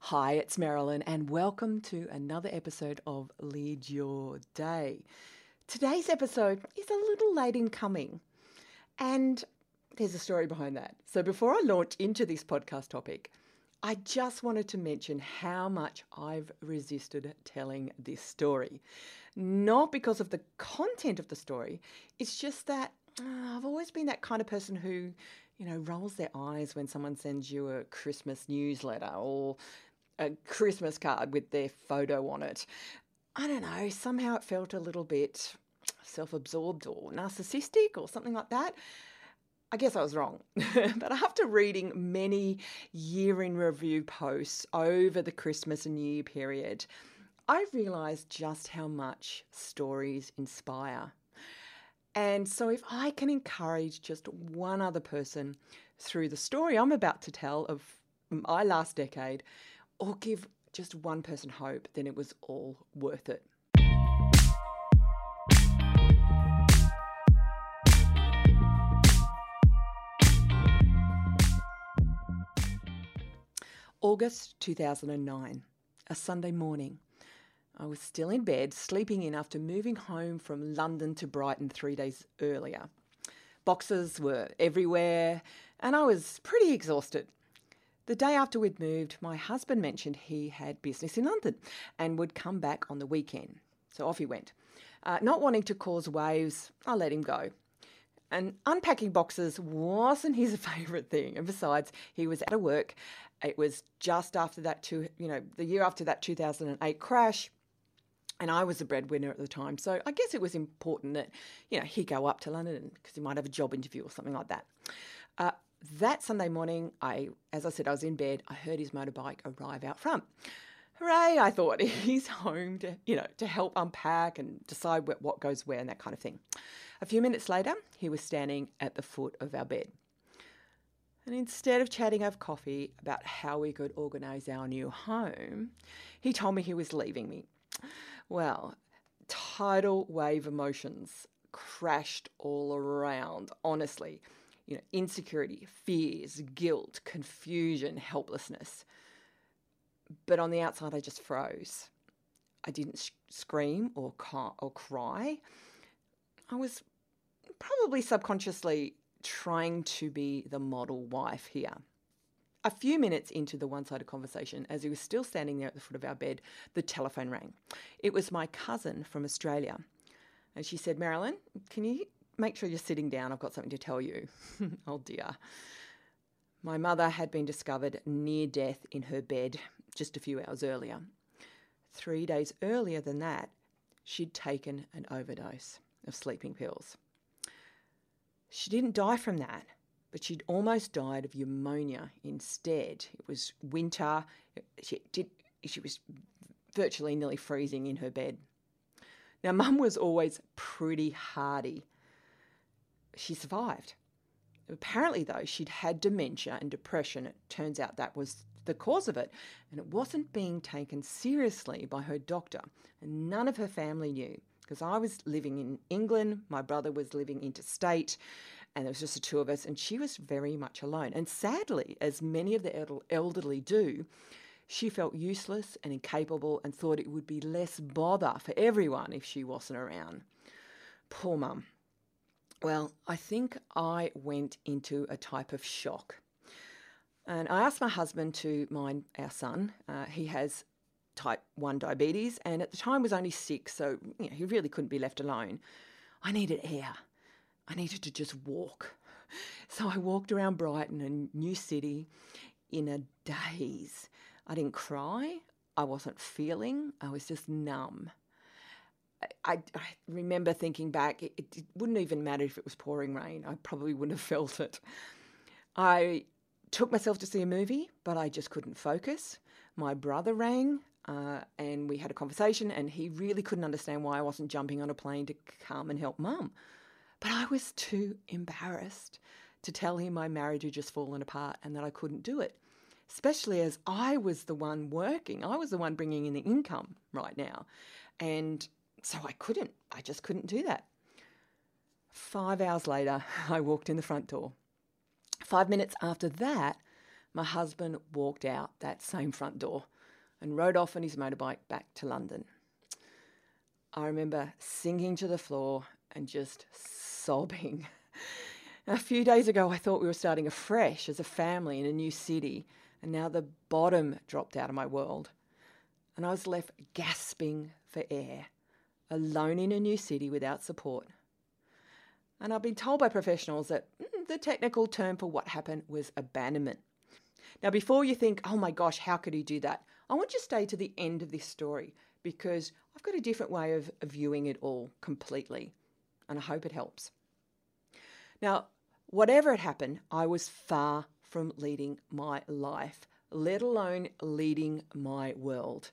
Hi, it's Marilyn, and welcome to another episode of Lead Your Day. Today's episode is a little late in coming, and there's a story behind that. So, before I launch into this podcast topic, I just wanted to mention how much I've resisted telling this story. Not because of the content of the story, it's just that uh, I've always been that kind of person who, you know, rolls their eyes when someone sends you a Christmas newsletter or a Christmas card with their photo on it. I don't know, somehow it felt a little bit self absorbed or narcissistic or something like that. I guess I was wrong. but after reading many year in review posts over the Christmas and New Year period, I realised just how much stories inspire. And so, if I can encourage just one other person through the story I'm about to tell of my last decade, or give just one person hope, then it was all worth it. August 2009, a Sunday morning. I was still in bed, sleeping in after moving home from London to Brighton three days earlier. Boxes were everywhere, and I was pretty exhausted. The day after we'd moved, my husband mentioned he had business in London and would come back on the weekend. So off he went. Uh, not wanting to cause waves, I let him go. And unpacking boxes wasn't his favourite thing. And besides, he was out of work. It was just after that, two, you know, the year after that 2008 crash. And I was the breadwinner at the time. So I guess it was important that, you know, he go up to London because he might have a job interview or something like that. Uh, that Sunday morning, I, as I said, I was in bed. I heard his motorbike arrive out front. Hooray! I thought he's home to, you know, to help unpack and decide what goes where and that kind of thing. A few minutes later, he was standing at the foot of our bed. And instead of chatting over coffee about how we could organise our new home, he told me he was leaving me. Well, tidal wave emotions crashed all around, honestly you know, insecurity, fears, guilt, confusion, helplessness. But on the outside, I just froze. I didn't sh- scream or, ca- or cry. I was probably subconsciously trying to be the model wife here. A few minutes into the one sided conversation, as he was still standing there at the foot of our bed, the telephone rang. It was my cousin from Australia. And she said, Marilyn, can you make sure you're sitting down. I've got something to tell you. oh dear. My mother had been discovered near death in her bed just a few hours earlier. Three days earlier than that, she'd taken an overdose of sleeping pills. She didn't die from that, but she'd almost died of pneumonia instead. It was winter. She, did, she was virtually nearly freezing in her bed. Now, mum was always pretty hardy she survived. Apparently, though, she'd had dementia and depression. It turns out that was the cause of it, and it wasn't being taken seriously by her doctor, and none of her family knew because I was living in England, my brother was living interstate, and there was just the two of us, and she was very much alone. And sadly, as many of the elderly do, she felt useless and incapable and thought it would be less bother for everyone if she wasn't around. Poor mum. Well, I think I went into a type of shock. And I asked my husband to mind our son. Uh, he has type 1 diabetes and at the time was only six, so you know, he really couldn't be left alone. I needed air. I needed to just walk. So I walked around Brighton and New City in a daze. I didn't cry. I wasn't feeling. I was just numb. I, I, remember thinking back, it, it, wouldn't even matter if it was pouring rain. I probably wouldn't have felt it. I took myself to see a movie, but I just couldn't focus. My brother rang uh, and we had a conversation, and he really couldn't understand why I wasn't jumping on a plane to come and help mum. But I was too embarrassed to tell him my marriage had just fallen apart and that I couldn't do it, especially as I was the one working. I was the one bringing in the income right now. And so I couldn't, I just couldn't do that. Five hours later, I walked in the front door. Five minutes after that, my husband walked out that same front door and rode off on his motorbike back to London. I remember sinking to the floor and just sobbing. A few days ago, I thought we were starting afresh as a family in a new city, and now the bottom dropped out of my world. And I was left gasping for air, alone in a new city without support. And I've been told by professionals that mm, the technical term for what happened was abandonment. Now, before you think, oh my gosh, how could he do that? I want you to stay to the end of this story because I've got a different way of, of viewing it all completely, and I hope it helps. Now, whatever had happened, I was far from leading my life, let alone leading my world.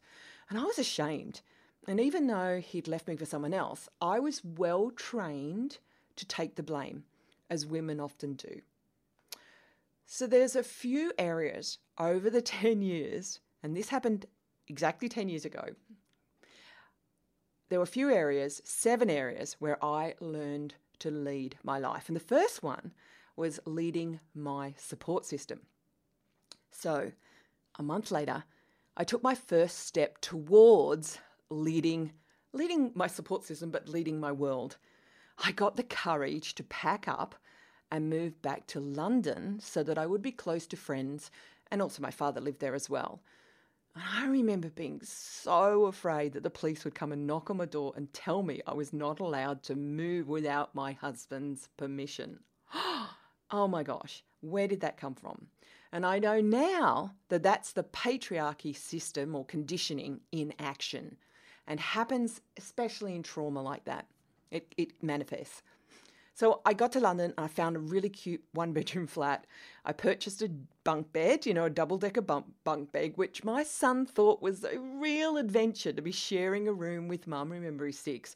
And I was ashamed. And even though he'd left me for someone else, I was well trained to take the blame, as women often do. So there's a few areas over the 10 years, and this happened exactly 10 years ago. There were a few areas, seven areas, where I learned to lead my life. And the first one was leading my support system. So a month later, I took my first step towards leading leading my support system but leading my world. I got the courage to pack up and move back to London so that I would be close to friends, and also my father lived there as well. And I remember being so afraid that the police would come and knock on my door and tell me I was not allowed to move without my husband's permission. oh my gosh, where did that come from? And I know now that that's the patriarchy system or conditioning in action and happens especially in trauma like that. It, it manifests. So I got to London and I found a really cute one bedroom flat. I purchased a bunk bed, you know, a double decker bunk, bunk bed, which my son thought was a real adventure to be sharing a room with mum. Remember, he's six.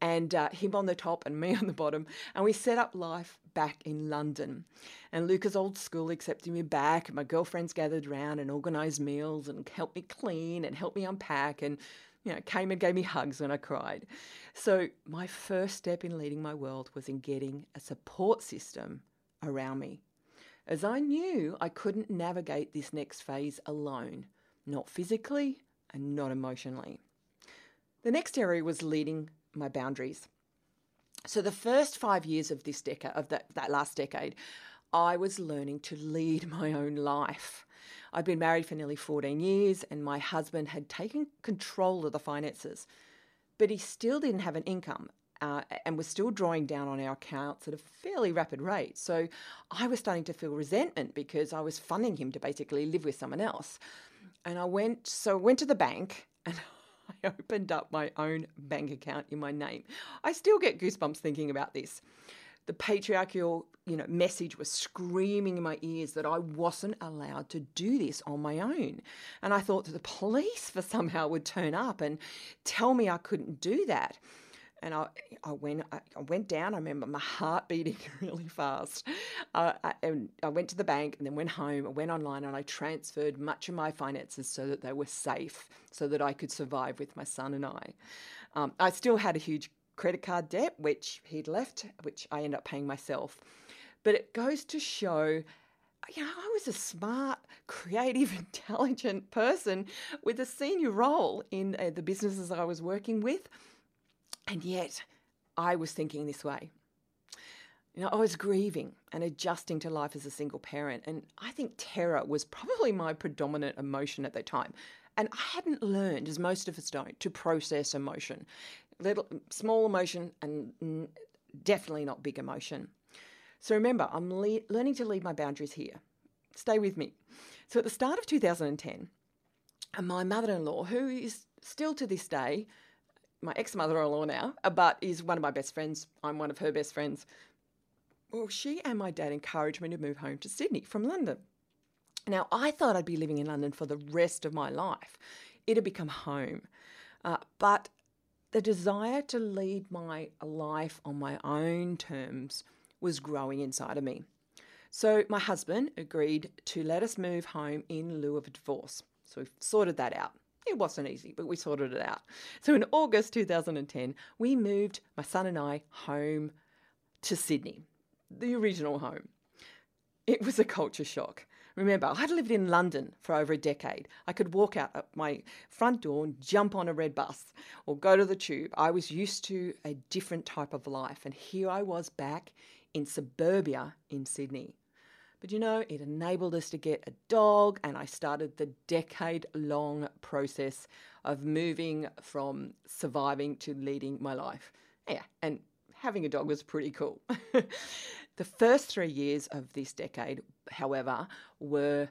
And uh, him on the top and me on the bottom. And we set up life back in London. And Luca's old school accepted me back. And my girlfriends gathered round and organised meals and helped me clean and helped me unpack. And you know, came and gave me hugs when I cried. So my first step in leading my world was in getting a support system around me. As I knew I couldn't navigate this next phase alone, not physically and not emotionally. The next area was leading my boundaries. So the first five years of this decade, of that, that last decade, I was learning to lead my own life. I'd been married for nearly 14 years and my husband had taken control of the finances, but he still didn't have an income. Uh, and was still drawing down on our accounts at a fairly rapid rate. So I was starting to feel resentment because I was funding him to basically live with someone else. And I went, so I went to the bank and I opened up my own bank account in my name. I still get goosebumps thinking about this the patriarchal you know message was screaming in my ears that I wasn't allowed to do this on my own. And I thought that the police for somehow would turn up and tell me I couldn't do that. And I, I went I went down. I remember my heart beating really fast. Uh, I, and I went to the bank and then went home I went online and I transferred much of my finances so that they were safe so that I could survive with my son and I. Um, I still had a huge credit card debt, which he'd left, which I ended up paying myself. But it goes to show you know, I was a smart, creative, intelligent person with a senior role in uh, the businesses I was working with. And yet I was thinking this way. You know, I was grieving and adjusting to life as a single parent. And I think terror was probably my predominant emotion at that time. And I hadn't learned, as most of us don't, to process emotion little small emotion and definitely not big emotion. So remember, I'm le- learning to leave my boundaries here. Stay with me. So at the start of 2010, my mother-in-law, who is still to this day my ex-mother-in-law now, but is one of my best friends. I'm one of her best friends. Well, she and my dad encouraged me to move home to Sydney from London. Now, I thought I'd be living in London for the rest of my life. It had become home. Uh, but the desire to lead my life on my own terms was growing inside of me. So my husband agreed to let us move home in lieu of a divorce. So we sorted that out. It wasn't easy, but we sorted it out. So in August 2010, we moved my son and I home to Sydney, the original home. It was a culture shock. Remember, I had lived in London for over a decade. I could walk out at my front door and jump on a red bus or go to the tube. I was used to a different type of life, and here I was back in suburbia in Sydney. But you know, it enabled us to get a dog, and I started the decade long process of moving from surviving to leading my life. Yeah, and having a dog was pretty cool. the first three years of this decade, however, were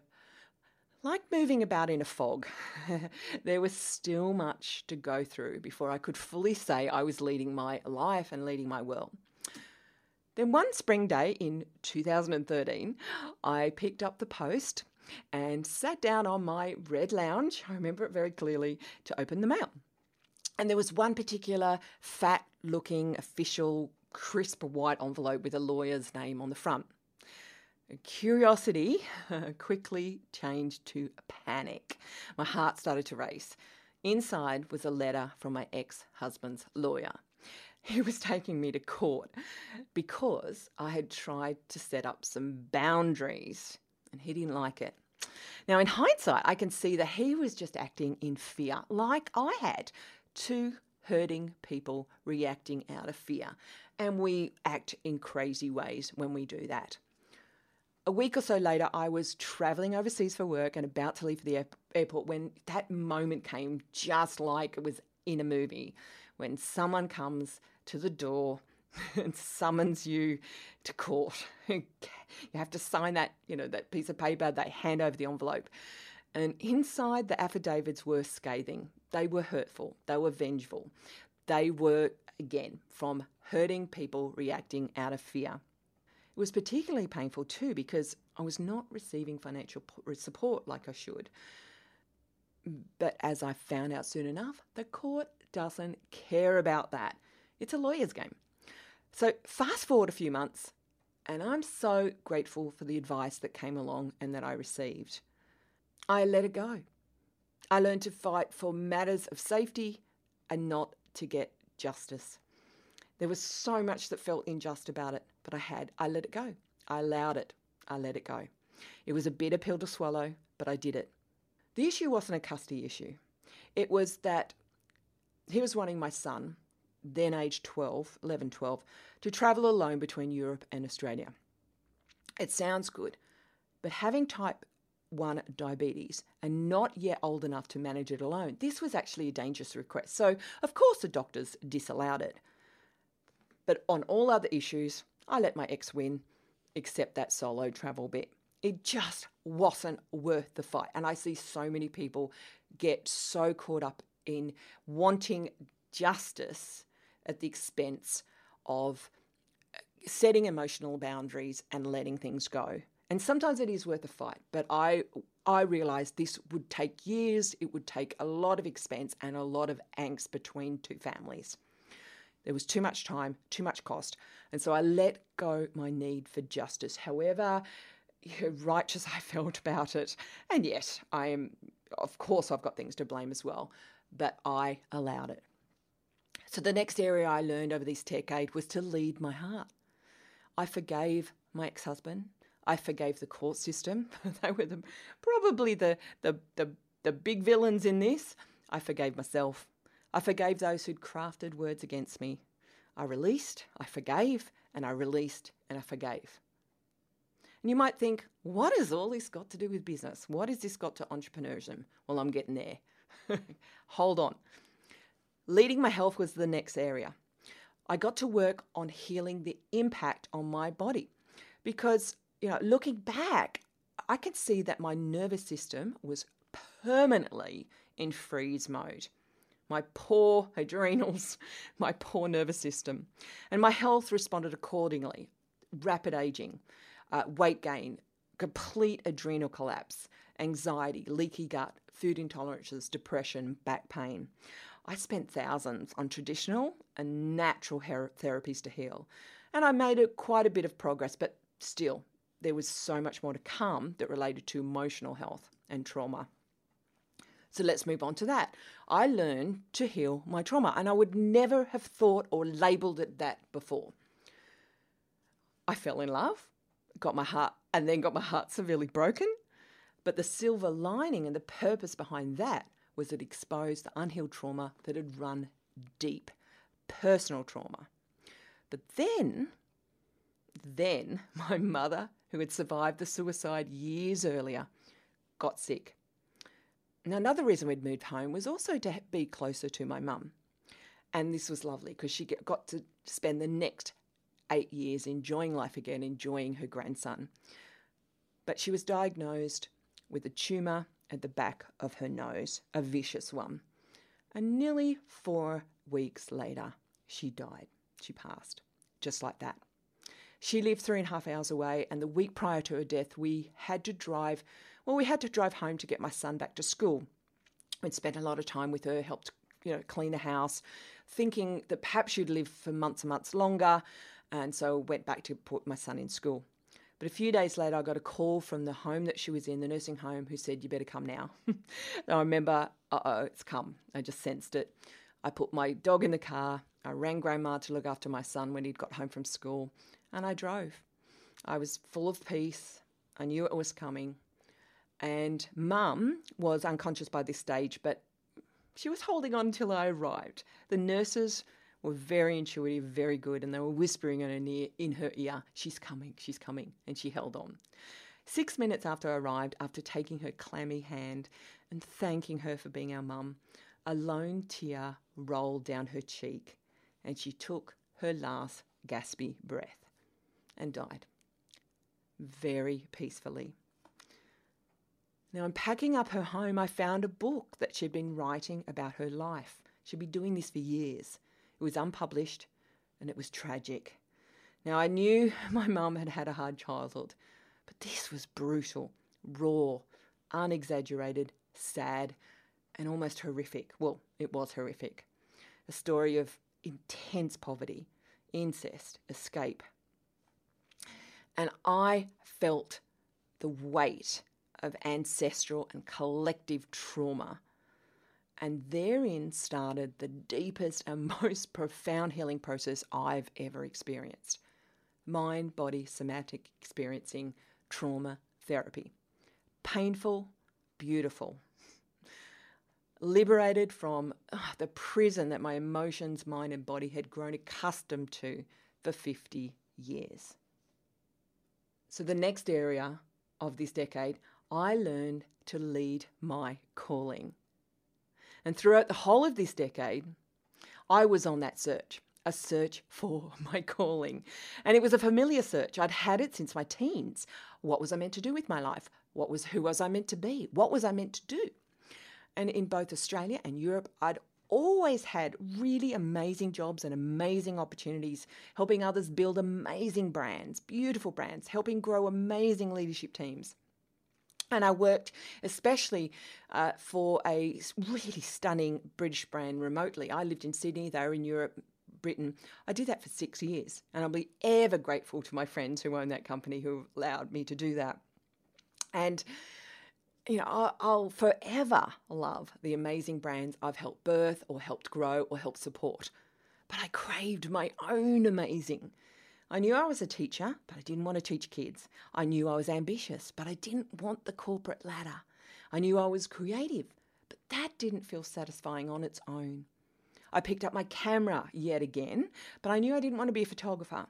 like moving about in a fog. there was still much to go through before I could fully say I was leading my life and leading my world. Then one spring day in 2013, I picked up the post and sat down on my red lounge, I remember it very clearly, to open the mail. And there was one particular fat looking official crisp white envelope with a lawyer's name on the front. Curiosity uh, quickly changed to panic. My heart started to race. Inside was a letter from my ex husband's lawyer. He was taking me to court because I had tried to set up some boundaries and he didn't like it. Now, in hindsight, I can see that he was just acting in fear, like I had to hurting people reacting out of fear. And we act in crazy ways when we do that. A week or so later, I was traveling overseas for work and about to leave for the airport when that moment came, just like it was in a movie, when someone comes to the door and summons you to court. you have to sign that, you know, that piece of paper, they hand over the envelope. And inside the affidavits were scathing. They were hurtful. They were vengeful. They were, again, from hurting people reacting out of fear. It was particularly painful too because I was not receiving financial support like I should. But as I found out soon enough, the court doesn't care about that. It's a lawyer's game. So, fast forward a few months, and I'm so grateful for the advice that came along and that I received. I let it go. I learned to fight for matters of safety and not to get justice. There was so much that felt unjust about it, but I had. I let it go. I allowed it. I let it go. It was a bitter pill to swallow, but I did it. The issue wasn't a custody issue. It was that he was wanting my son, then aged 12, 11, 12, to travel alone between Europe and Australia. It sounds good, but having type 1 diabetes and not yet old enough to manage it alone. This was actually a dangerous request. So, of course, the doctors disallowed it. But on all other issues, I let my ex win, except that solo travel bit. It just wasn't worth the fight. And I see so many people get so caught up in wanting justice at the expense of setting emotional boundaries and letting things go. And sometimes it is worth a fight, but I I realized this would take years, it would take a lot of expense and a lot of angst between two families. There was too much time, too much cost, and so I let go my need for justice. However, righteous I felt about it, and yet I am, of course, I've got things to blame as well, but I allowed it. So the next area I learned over this decade was to lead my heart. I forgave my ex-husband. I forgave the court system. they were the, probably the, the, the, the big villains in this. I forgave myself. I forgave those who'd crafted words against me. I released, I forgave, and I released and I forgave. And you might think, what has all this got to do with business? What has this got to entrepreneurship? Well, I'm getting there. Hold on. Leading my health was the next area. I got to work on healing the impact on my body because you know, looking back, I could see that my nervous system was permanently in freeze mode. My poor adrenals, my poor nervous system, and my health responded accordingly. Rapid aging, uh, weight gain, complete adrenal collapse, anxiety, leaky gut, food intolerances, depression, back pain. I spent thousands on traditional and natural therapies to heal, and I made quite a bit of progress, but still, there was so much more to come that related to emotional health and trauma. So let's move on to that. I learned to heal my trauma, and I would never have thought or labeled it that before. I fell in love, got my heart, and then got my heart severely broken. But the silver lining and the purpose behind that was it exposed the unhealed trauma that had run deep, personal trauma. But then, then my mother, who had survived the suicide years earlier, got sick. Now, another reason we'd moved home was also to be closer to my mum. And this was lovely because she got to spend the next eight years enjoying life again, enjoying her grandson. But she was diagnosed with a tumour at the back of her nose, a vicious one. And nearly four weeks later, she died. She passed, just like that. She lived three and a half hours away, and the week prior to her death, we had to drive. Well, we had to drive home to get my son back to school. We'd spent a lot of time with her, helped you know clean the house, thinking that perhaps she'd live for months and months longer, and so went back to put my son in school. But a few days later, I got a call from the home that she was in, the nursing home, who said, You better come now. I remember, uh oh, it's come. I just sensed it. I put my dog in the car. I rang grandma to look after my son when he'd got home from school, and I drove. I was full of peace. I knew it was coming. And mum was unconscious by this stage, but she was holding on until I arrived. The nurses were very intuitive, very good, and they were whispering in her, near, in her ear, She's coming, she's coming. And she held on. Six minutes after I arrived, after taking her clammy hand and thanking her for being our mum, a lone tear rolled down her cheek, and she took her last gaspy breath and died very peacefully. Now, in packing up her home, I found a book that she'd been writing about her life. She'd been doing this for years. It was unpublished and it was tragic. Now, I knew my mum had had a hard childhood, but this was brutal, raw, unexaggerated, sad, and almost horrific. Well, it was horrific. A story of intense poverty, incest, escape. And I felt the weight of ancestral and collective trauma and therein started the deepest and most profound healing process I've ever experienced mind body somatic experiencing trauma therapy. Painful, beautiful. Liberated from uh, the prison that my emotions, mind, and body had grown accustomed to for 50 years. So, the next area of this decade, I learned to lead my calling. And throughout the whole of this decade, I was on that search, a search for my calling. And it was a familiar search. I'd had it since my teens. What was I meant to do with my life? What was who was I meant to be? What was I meant to do? And in both Australia and Europe, I'd always had really amazing jobs and amazing opportunities, helping others build amazing brands, beautiful brands, helping grow amazing leadership teams. And I worked especially uh, for a really stunning British brand remotely. I lived in Sydney, they were in Europe, Britain. I did that for six years, and I'll be ever grateful to my friends who own that company who allowed me to do that. And you know, I'll, I'll forever love the amazing brands I've helped birth or helped grow or helped support. But I craved my own amazing. I knew I was a teacher, but I didn't want to teach kids. I knew I was ambitious, but I didn't want the corporate ladder. I knew I was creative, but that didn't feel satisfying on its own. I picked up my camera yet again, but I knew I didn't want to be a photographer.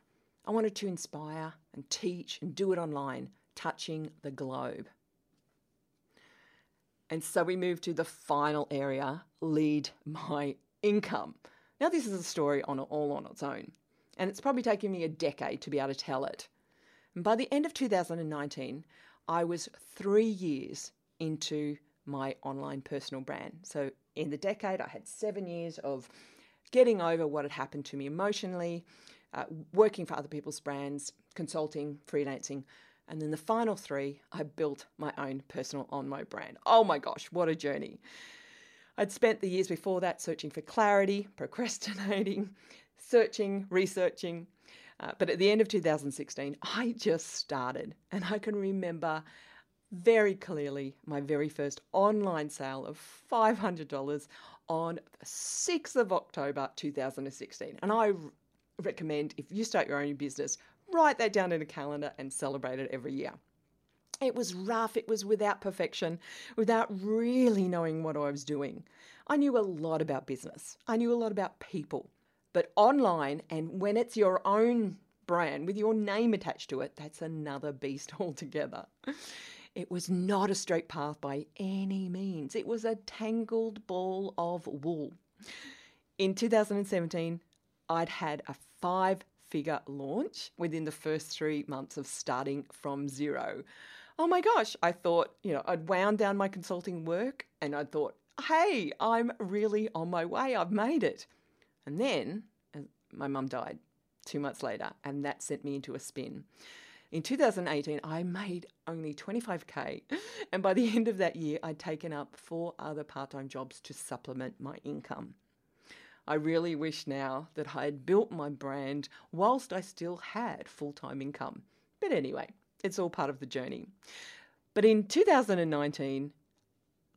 I wanted to inspire and teach and do it online, touching the globe. And so we move to the final area lead my income. Now, this is a story on all on its own and it's probably taken me a decade to be able to tell it. And by the end of 2019, I was three years into my online personal brand. So, in the decade, I had seven years of getting over what had happened to me emotionally, uh, working for other people's brands, consulting, freelancing. And then the final three, I built my own personal online brand. Oh my gosh, what a journey! I'd spent the years before that searching for clarity, procrastinating, searching, researching. Uh, but at the end of 2016, I just started, and I can remember very clearly my very first online sale of $500 on the 6th of October 2016. And I recommend if you start your own business, write that down in a calendar and celebrate it every year. It was rough, it was without perfection, without really knowing what I was doing. I knew a lot about business, I knew a lot about people. But online, and when it's your own brand with your name attached to it, that's another beast altogether. It was not a straight path by any means. It was a tangled ball of wool. In 2017, I'd had a five figure launch within the first three months of starting from zero oh my gosh, I thought, you know, I'd wound down my consulting work and I thought, hey, I'm really on my way. I've made it. And then my mum died two months later, and that sent me into a spin. In 2018, I made only 25k, and by the end of that year, I'd taken up four other part time jobs to supplement my income. I really wish now that I had built my brand whilst I still had full time income. But anyway, it's all part of the journey. But in 2019,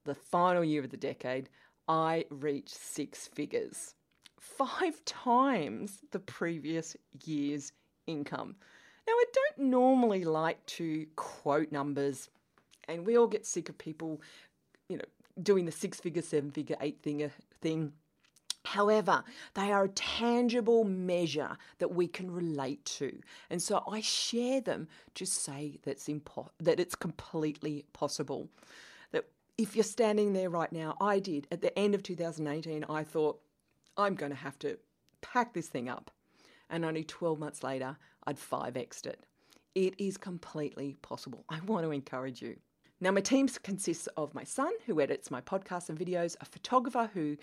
the final year of the decade, I reached six figures, five times the previous year's income. Now, I don't normally like to quote numbers, and we all get sick of people, you know, doing the six figure, seven figure, eight figure thing. However, they are a tangible measure that we can relate to. And so I share them to say that's impo- that it's completely possible. That if you're standing there right now, I did at the end of 2018, I thought, I'm going to have to pack this thing up. And only 12 months later, I'd 5xed it. It is completely possible. I want to encourage you. Now, my team consists of my son, who edits my podcasts and videos, a photographer who,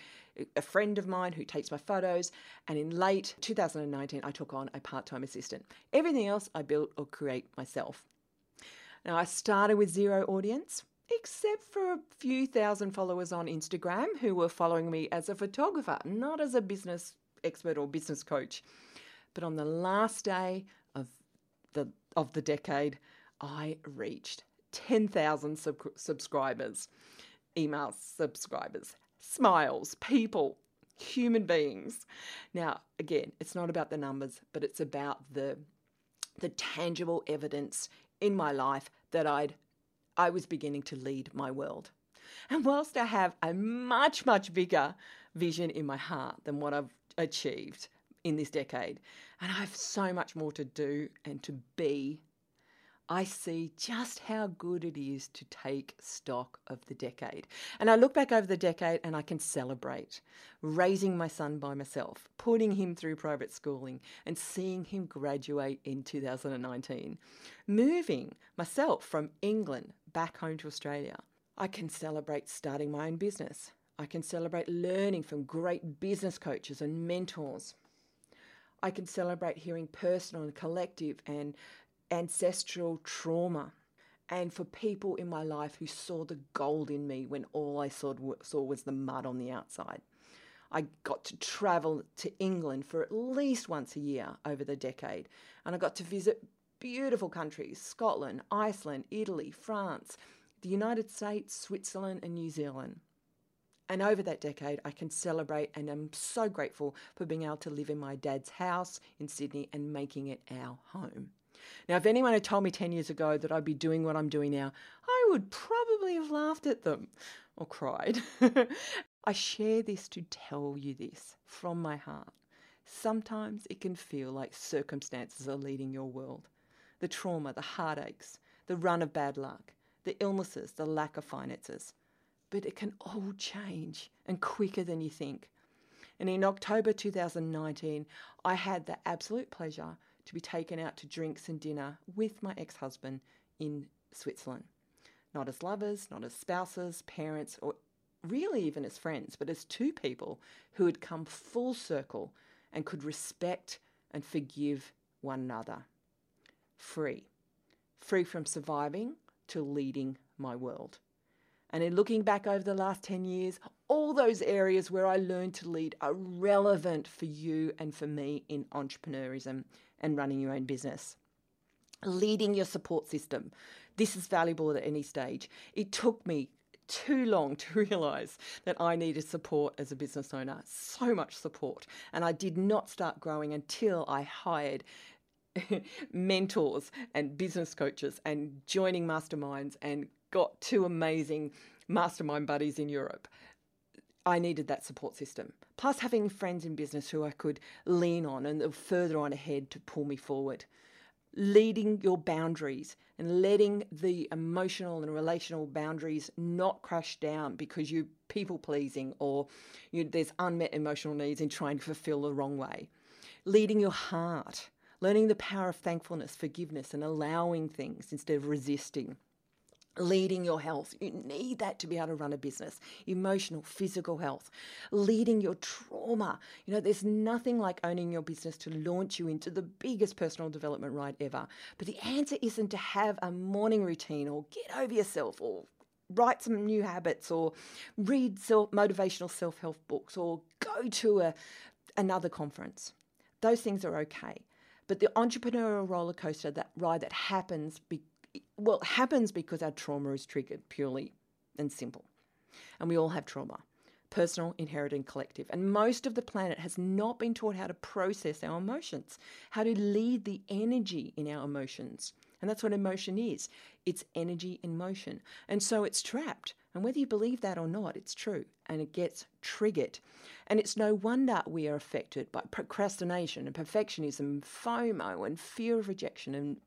a friend of mine who takes my photos, and in late 2019, I took on a part time assistant. Everything else I built or create myself. Now, I started with zero audience, except for a few thousand followers on Instagram who were following me as a photographer, not as a business expert or business coach. But on the last day of the, of the decade, I reached 10,000 sub- subscribers, email subscribers, smiles, people, human beings. Now, again, it's not about the numbers, but it's about the the tangible evidence in my life that I'd I was beginning to lead my world. And whilst I have a much, much bigger vision in my heart than what I've achieved in this decade, and I have so much more to do and to be I see just how good it is to take stock of the decade. And I look back over the decade and I can celebrate raising my son by myself, putting him through private schooling, and seeing him graduate in 2019, moving myself from England back home to Australia. I can celebrate starting my own business. I can celebrate learning from great business coaches and mentors. I can celebrate hearing personal and collective and ancestral trauma and for people in my life who saw the gold in me when all I saw, saw was the mud on the outside. I got to travel to England for at least once a year over the decade, and I got to visit beautiful countries Scotland, Iceland, Italy, France, the United States, Switzerland, and New Zealand. And over that decade, I can celebrate and I'm so grateful for being able to live in my dad's house in Sydney and making it our home. Now, if anyone had told me 10 years ago that I'd be doing what I'm doing now, I would probably have laughed at them or cried. I share this to tell you this from my heart. Sometimes it can feel like circumstances are leading your world. The trauma, the heartaches, the run of bad luck, the illnesses, the lack of finances. But it can all change and quicker than you think. And in October 2019, I had the absolute pleasure to be taken out to drinks and dinner with my ex husband in Switzerland. Not as lovers, not as spouses, parents, or really even as friends, but as two people who had come full circle and could respect and forgive one another. Free. Free from surviving to leading my world. And in looking back over the last 10 years, all those areas where I learned to lead are relevant for you and for me in entrepreneurism and running your own business. Leading your support system. This is valuable at any stage. It took me too long to realize that I needed support as a business owner, so much support. And I did not start growing until I hired mentors and business coaches and joining masterminds and got two amazing mastermind buddies in Europe. I needed that support system. Plus, having friends in business who I could lean on and further on ahead to pull me forward. Leading your boundaries and letting the emotional and relational boundaries not crash down because you're people pleasing or you, there's unmet emotional needs in trying to fulfill the wrong way. Leading your heart, learning the power of thankfulness, forgiveness, and allowing things instead of resisting leading your health. You need that to be able to run a business. Emotional, physical health, leading your trauma. You know, there's nothing like owning your business to launch you into the biggest personal development ride ever. But the answer isn't to have a morning routine or get over yourself or write some new habits or read self, motivational self-help books or go to a another conference. Those things are okay. But the entrepreneurial roller coaster, that ride that happens well, happens because our trauma is triggered purely and simple. And we all have trauma personal, inherited, and collective. And most of the planet has not been taught how to process our emotions, how to lead the energy in our emotions. And that's what emotion is it's energy in motion. And so it's trapped. And whether you believe that or not, it's true. And it gets triggered. And it's no wonder we are affected by procrastination and perfectionism, FOMO, and fear of rejection and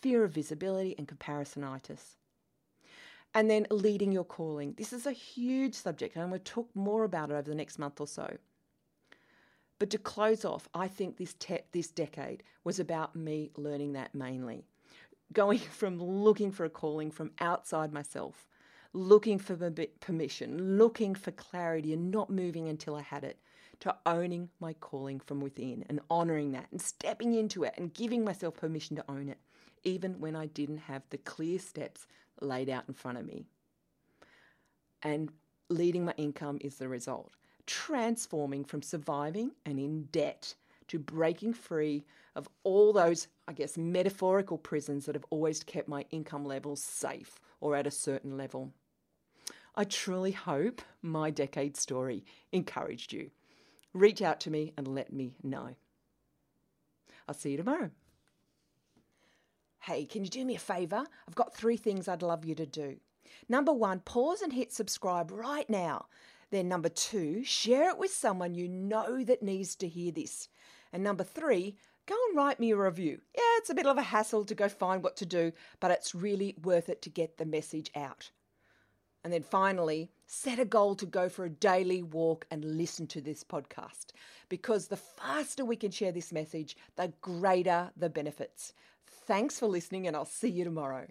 fear of visibility, and comparisonitis. And then leading your calling. This is a huge subject, and to talk more about it over the next month or so. But to close off, I think this, te- this decade was about me learning that mainly. Going from looking for a calling from outside myself, looking for permission, looking for clarity, and not moving until I had it, to owning my calling from within and honoring that and stepping into it and giving myself permission to own it even when I didn't have the clear steps laid out in front of me. And leading my income is the result. Transforming from surviving and in debt to breaking free of all those, I guess, metaphorical prisons that have always kept my income levels safe or at a certain level. I truly hope my decade story encouraged you. Reach out to me and let me know. I'll see you tomorrow. Hey, can you do me a favour? I've got three things I'd love you to do. Number one, pause and hit subscribe right now. Then, number two, share it with someone you know that needs to hear this. And number three, go and write me a review. Yeah, it's a bit of a hassle to go find what to do, but it's really worth it to get the message out. And then finally, set a goal to go for a daily walk and listen to this podcast because the faster we can share this message, the greater the benefits. Thanks for listening, and I'll see you tomorrow.